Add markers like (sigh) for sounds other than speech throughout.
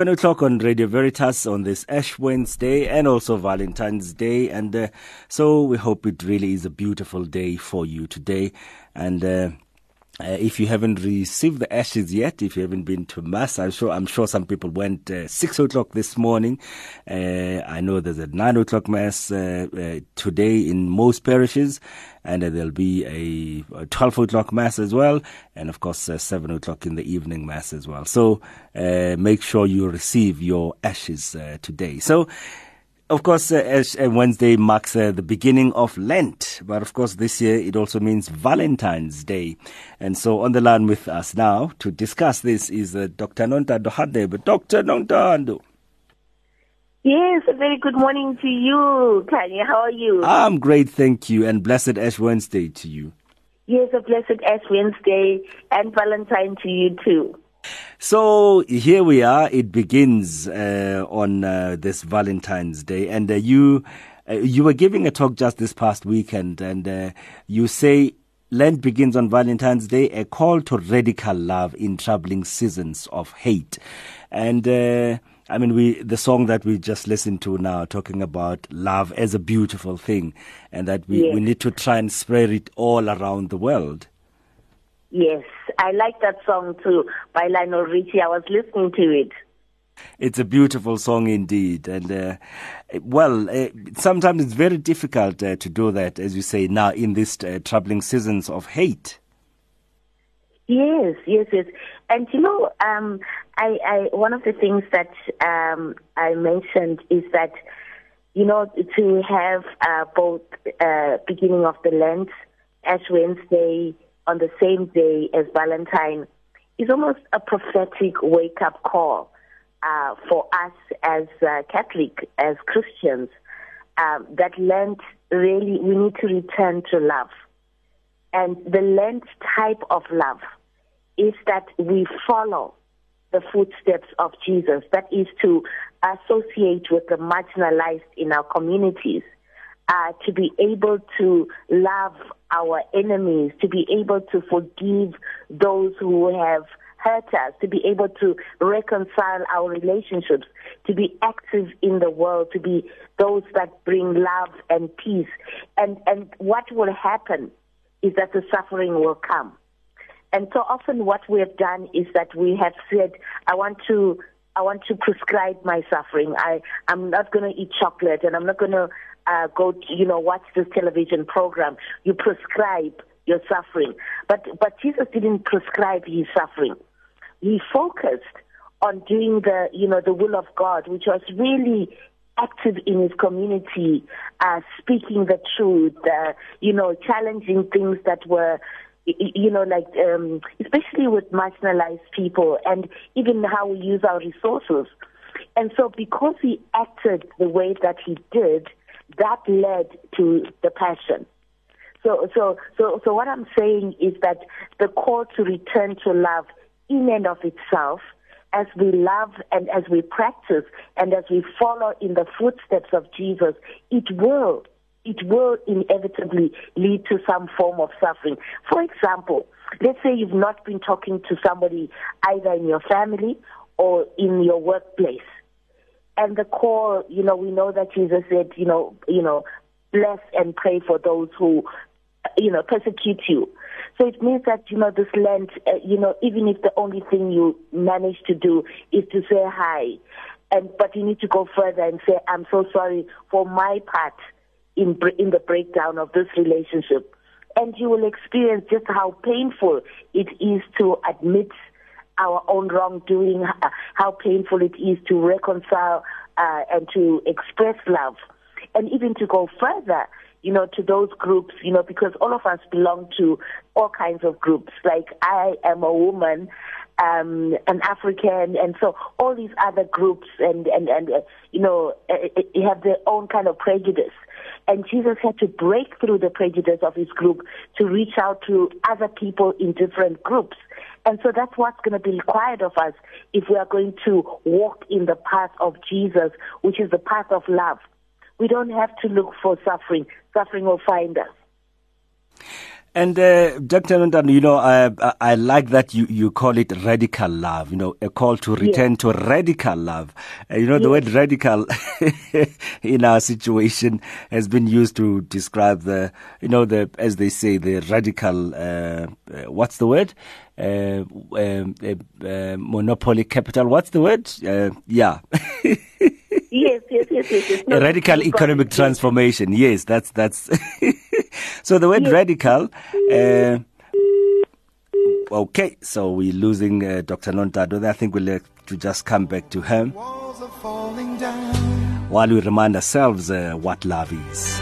7 o'clock on Radio Veritas on this Ash Wednesday and also Valentine's Day. And uh, so we hope it really is a beautiful day for you today. And uh, uh, if you haven't received the ashes yet, if you haven't been to mass, I'm sure I'm sure some people went uh, six o'clock this morning. Uh, I know there's a nine o'clock mass uh, uh, today in most parishes, and uh, there'll be a, a, twelve o'clock mass as well, and of course seven o'clock in the evening mass as well. So make sure you receive your ashes today. So. Of course, uh, uh, Wednesday marks uh, the beginning of Lent, but of course, this year it also means Valentine's Day. And so, on the line with us now to discuss this is uh, Dr. Nontando Hadebe. Dr. Nontando. Yes, a very good morning to you, Khanya. How are you? I'm great, thank you, and blessed Ash Wednesday to you. Yes, a blessed Ash Wednesday and Valentine to you too. So here we are. It begins uh, on uh, this Valentine's Day, and uh, you uh, you were giving a talk just this past weekend, and uh, you say Lent begins on Valentine's Day, a call to radical love in troubling seasons of hate, and. Uh, I mean, we the song that we just listened to now, talking about love as a beautiful thing, and that we, yes. we need to try and spread it all around the world. Yes, I like that song too by Lionel Richie. I was listening to it. It's a beautiful song indeed, and uh, well, uh, sometimes it's very difficult uh, to do that, as you say now in these uh, troubling seasons of hate. Yes, yes, yes, and you know, um, I, I one of the things that um, I mentioned is that you know to have uh, both uh, beginning of the Lent, Ash Wednesday on the same day as Valentine is almost a prophetic wake up call uh, for us as uh, Catholic, as Christians, um, that Lent really, we need to return to love. And the Lent type of love is that we follow the footsteps of Jesus, that is to associate with the marginalized in our communities uh, to be able to love our enemies, to be able to forgive those who have hurt us, to be able to reconcile our relationships, to be active in the world, to be those that bring love and peace. And, and what will happen is that the suffering will come. And so often what we have done is that we have said, I want to I want to prescribe my suffering. I, I'm not going to eat chocolate and I'm not going to uh, go, to, you know, watch this television program. You prescribe your suffering. But, but Jesus didn't prescribe his suffering. He focused on doing the, you know, the will of God, which was really active in his community, uh, speaking the truth, uh, you know, challenging things that were, you know, like, um, especially with marginalized people and even how we use our resources. And so because he acted the way that he did, that led to the passion. So, so, so, so what I'm saying is that the call to return to love in and of itself, as we love and as we practice and as we follow in the footsteps of Jesus, it will, it will inevitably lead to some form of suffering. For example, let's say you've not been talking to somebody either in your family or in your workplace and the call, you know, we know that Jesus said, you know, you know, bless and pray for those who, you know, persecute you. So it means that, you know, this Lent, uh, you know, even if the only thing you manage to do is to say hi, and but you need to go further and say, I'm so sorry for my part in in the breakdown of this relationship, and you will experience just how painful it is to admit our own wrongdoing, how painful it is to reconcile uh, and to express love, and even to go further, you know, to those groups, you know, because all of us belong to all kinds of groups. Like I am a woman, um, an African, and so all these other groups, and and and uh, you know, uh, uh have their own kind of prejudice. And Jesus had to break through the prejudice of his group to reach out to other people in different groups. And so that's what's going to be required of us if we are going to walk in the path of Jesus, which is the path of love. We don't have to look for suffering. Suffering will find us. And uh, Dr. Nontan, you know, I, I like that you, you call it radical love, you know, a call to return yes. to radical love. Uh, you know, yes. the word radical (laughs) in our situation has been used to describe the, you know, the, as they say, the radical, uh, uh what's the word? Uh, um, uh, monopoly capital. What's the word? yeah. yes, yes, yes, yes. yes. (laughs) No, radical economic transformation. Yes, that's that's. (laughs) (laughs) so the word yes. radical. Uh, okay, so we're losing uh, Dr. Nontando. I think we'll have to just come back to him while we remind ourselves uh, what love is.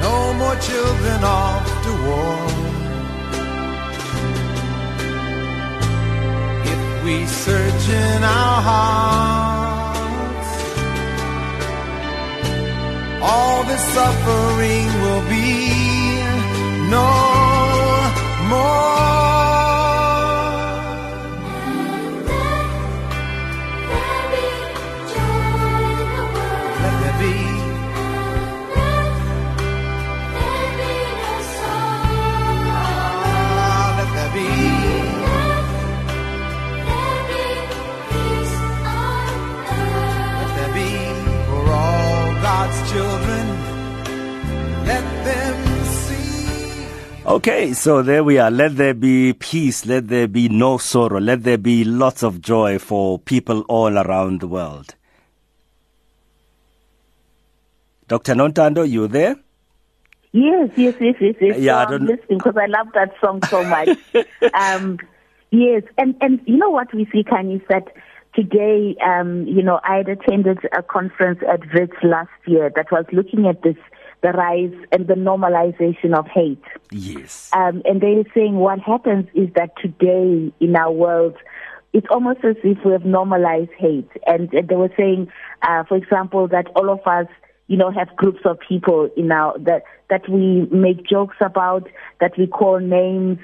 No more children off to war. If we search in our hearts, all the suffering will be no more. Okay, so there we are. Let there be peace. Let there be no sorrow. Let there be lots of joy for people all around the world. Dr. Nontando, you there? Yes, yes, yes, yes, yes. Yeah, so I am listening because I love that song so much. (laughs) um, yes, and and you know what we see, Khanya, is that today, um, you know, I had attended a conference at WITS last year that was looking at this the rise and the normalization of hate. Yes. Um, and they're saying what happens is that today in our world, it's almost as if we have normalized hate. And, and they were saying, uh, for example, that all of us, you know, have groups of people in our that that we make jokes about, that we call names,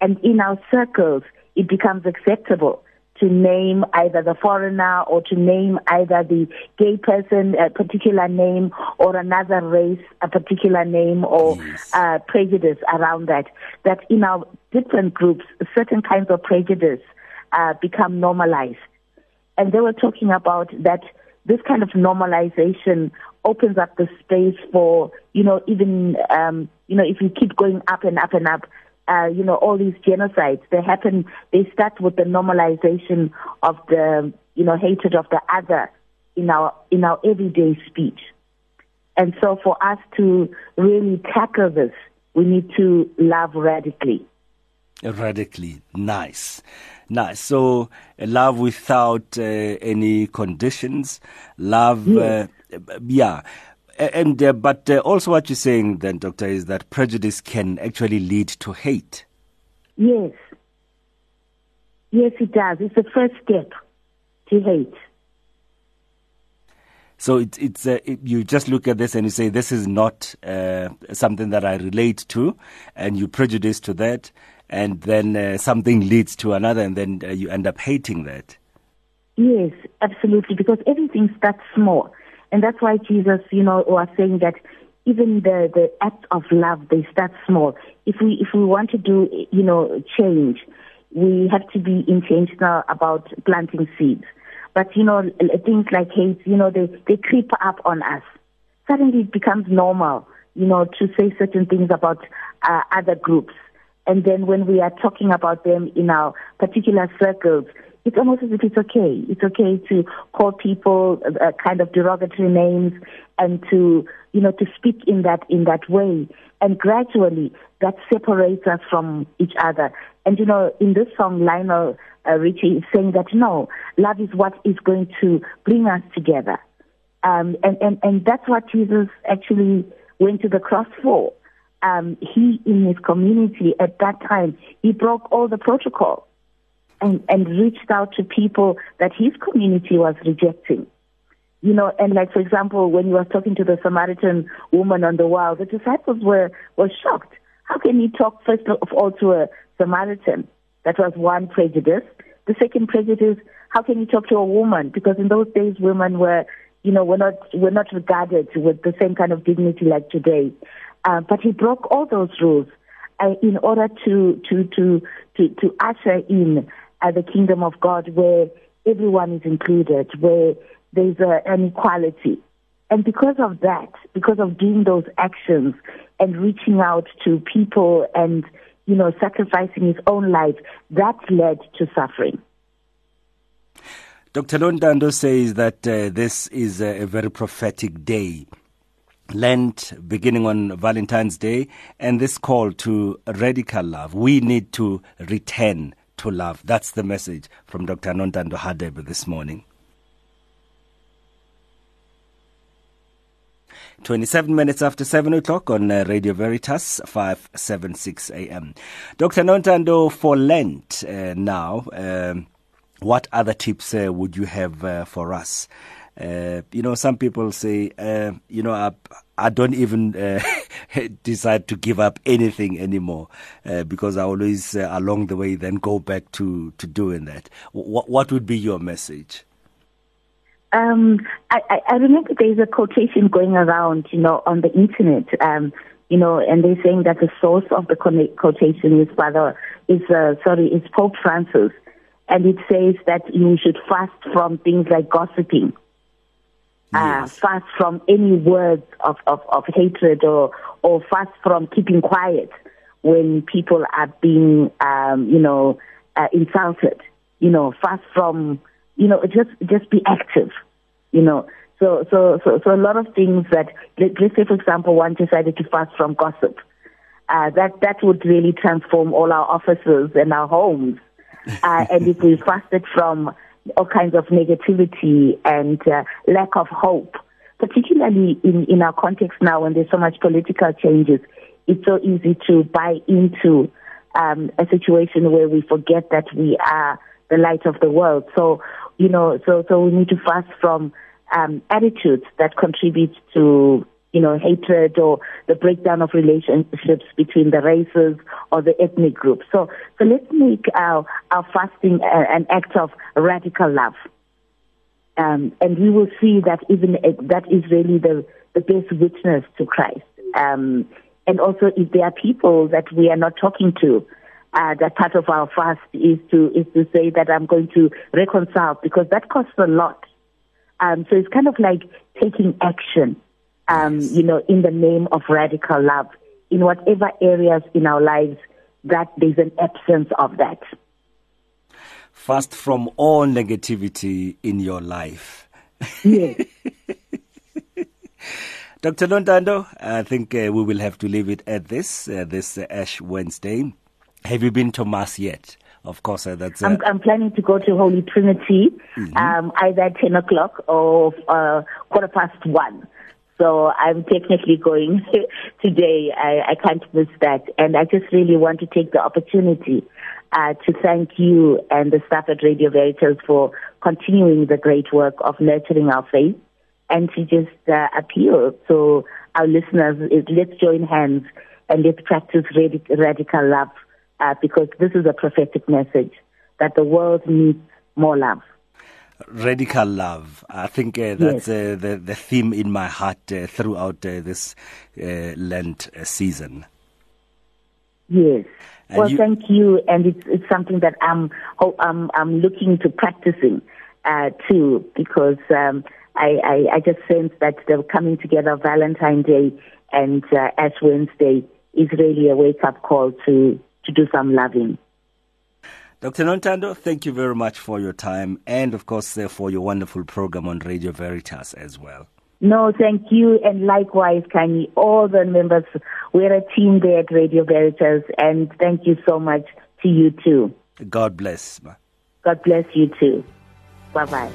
and in our circles, it becomes acceptable to name either the foreigner or to name either the gay person a particular name or another race a particular name or yes. uh, prejudice around that. That in our different groups, certain kinds of prejudice uh, become normalized. And they were talking about that this kind of normalization opens up the space for, you know, even, um, you know, if you keep going up and up and up, uh, you know, all these genocides, they happen, they start with the normalization of the, you know, hatred of the other in our, in our everyday speech. And so for us to really tackle this, we need to love radically. Radically. Nice. Nice. So, love without uh, any conditions. Love, yes. uh, yeah. And uh, but uh, also, what you're saying then, doctor, is that prejudice can actually lead to hate. Yes. Yes, it does. It's the first step to hate. So it's it's uh, it, you just look at this and you say this is not uh, something that I relate to, and you prejudice to that, and then uh, something leads to another, and then uh, you end up hating that. Yes, absolutely, because everything starts small. And that's why Jesus, you know, was saying that even the, the act of love, they start small. If we, if we want to do, you know, change, we have to be intentional about planting seeds. But, you know, things like hate, you know, they, they creep up on us. Suddenly it becomes normal, you know, to say certain things about uh, other groups. And then when we are talking about them in our particular circles, it's almost as if it's okay. It's okay to call people uh, kind of derogatory names and to, you know, to speak in that, in that way. And gradually that separates us from each other. And, you know, in this song, Lionel uh, Richie is saying that no, love is what is going to bring us together. Um, and, and, and that's what Jesus actually went to the cross for. Um, he, in his community at that time, he broke all the protocol and, and reached out to people that his community was rejecting. You know, and like for example, when he was talking to the Samaritan woman on the wall, the disciples were, were shocked. How can he talk first of all to a Samaritan? That was one prejudice. The second prejudice, how can he talk to a woman? Because in those days women were, you know, were not were not regarded with the same kind of dignity like today. Uh, but he broke all those rules uh, in order to to to to, to usher in uh, the kingdom of God, where everyone is included, where there's uh, an equality. And because of that, because of doing those actions and reaching out to people and, you know, sacrificing his own life, that led to suffering. Dr. Nontando says that uh, this is a, a, very prophetic day. Lent beginning on Valentine's Day, and this call to radical love. We need to return to love. That's the message from Dr. Nontando Hadebe this morning. 27 minutes after 7 o'clock on uh, Radio Veritas, 576 AM. Dr. Nontando, for Lent uh, now, um, what other tips uh, would you have uh, for us? Uh, you know, some people say, uh, you know, I, I don't even uh, (laughs) decide to give up anything anymore uh, because I always, along the way, then go back to, to doing that. W- what would be your message? Um, I, I remember there's a quotation going around, you know, on the internet, um, you know, and they're saying that the source of the quotation is Father, is uh, sorry, is Pope Francis and it says that you should fast from things like gossiping, uh, yes. fast from any words of, of, of hatred, or or fast from keeping quiet when people are being, um, you know, uh, insulted. You know, fast from, you know, just just be active. You know, so so so so a lot of things that let, us say, for example, one decided to fast from gossip. Uh, that that would really transform all our offices and our homes (laughs) uh, and if we fasted from all kinds of negativity and uh, lack of hope, particularly in, in our context now when there's so much political changes, it's so easy to buy into um, a situation where we forget that we are the light of the world. So, you know, so, so we need to fast from um, attitudes that contribute to you know, hatred or the breakdown of relationships between the races or the ethnic groups. So, so let's make our, our fasting an act of radical love. Um, and we will see that even that is really the, the best witness to Christ. Um, and also, if there are people that we are not talking to, uh, that part of our fast is to is to say that I'm going to reconcile because that costs a lot. Um, so it's kind of like taking action um, you know, in the name of radical love in whatever areas in our lives that there's an absence of that. Fast from all negativity in your life. Yes. (laughs) Dr. Nontando, I think uh, we will have to leave it at this, uh, this uh, Ash Wednesday. Have you been to Mass yet? Of course, uh, that's. I'm, I'm, planning to go to Holy Trinity, mm-hmm. um, either 10 o'clock or uh, quarter past one. So I'm technically going (laughs) today. I, I can't miss that. And I just really want to take the opportunity uh, to thank you and the staff at Radio Veritas for continuing the great work of nurturing our faith and to just uh, appeal to our listeners. Let's join hands and let's practice radic- radical love uh, because this is a prophetic message that the world needs more love radical love. I think uh, that's yes. uh, the the theme in my heart uh, throughout uh, this uh, Lent uh, season. Yes. And well, you, thank you, and it's it's something that I'm I'm I'm looking to practicing too because um, I, I, I just sense that the coming together of Valentine's Day and Ash Wednesday is really a wake up call to to do some loving. Dr. Nontando, thank you very much for your time and, of course, uh, for your wonderful program on Radio Veritas as well. No, thank you. And likewise, Khanya, all the members, we're a team there at Radio Veritas. And thank you so much to you too. God bless. God bless you too. Bye bye.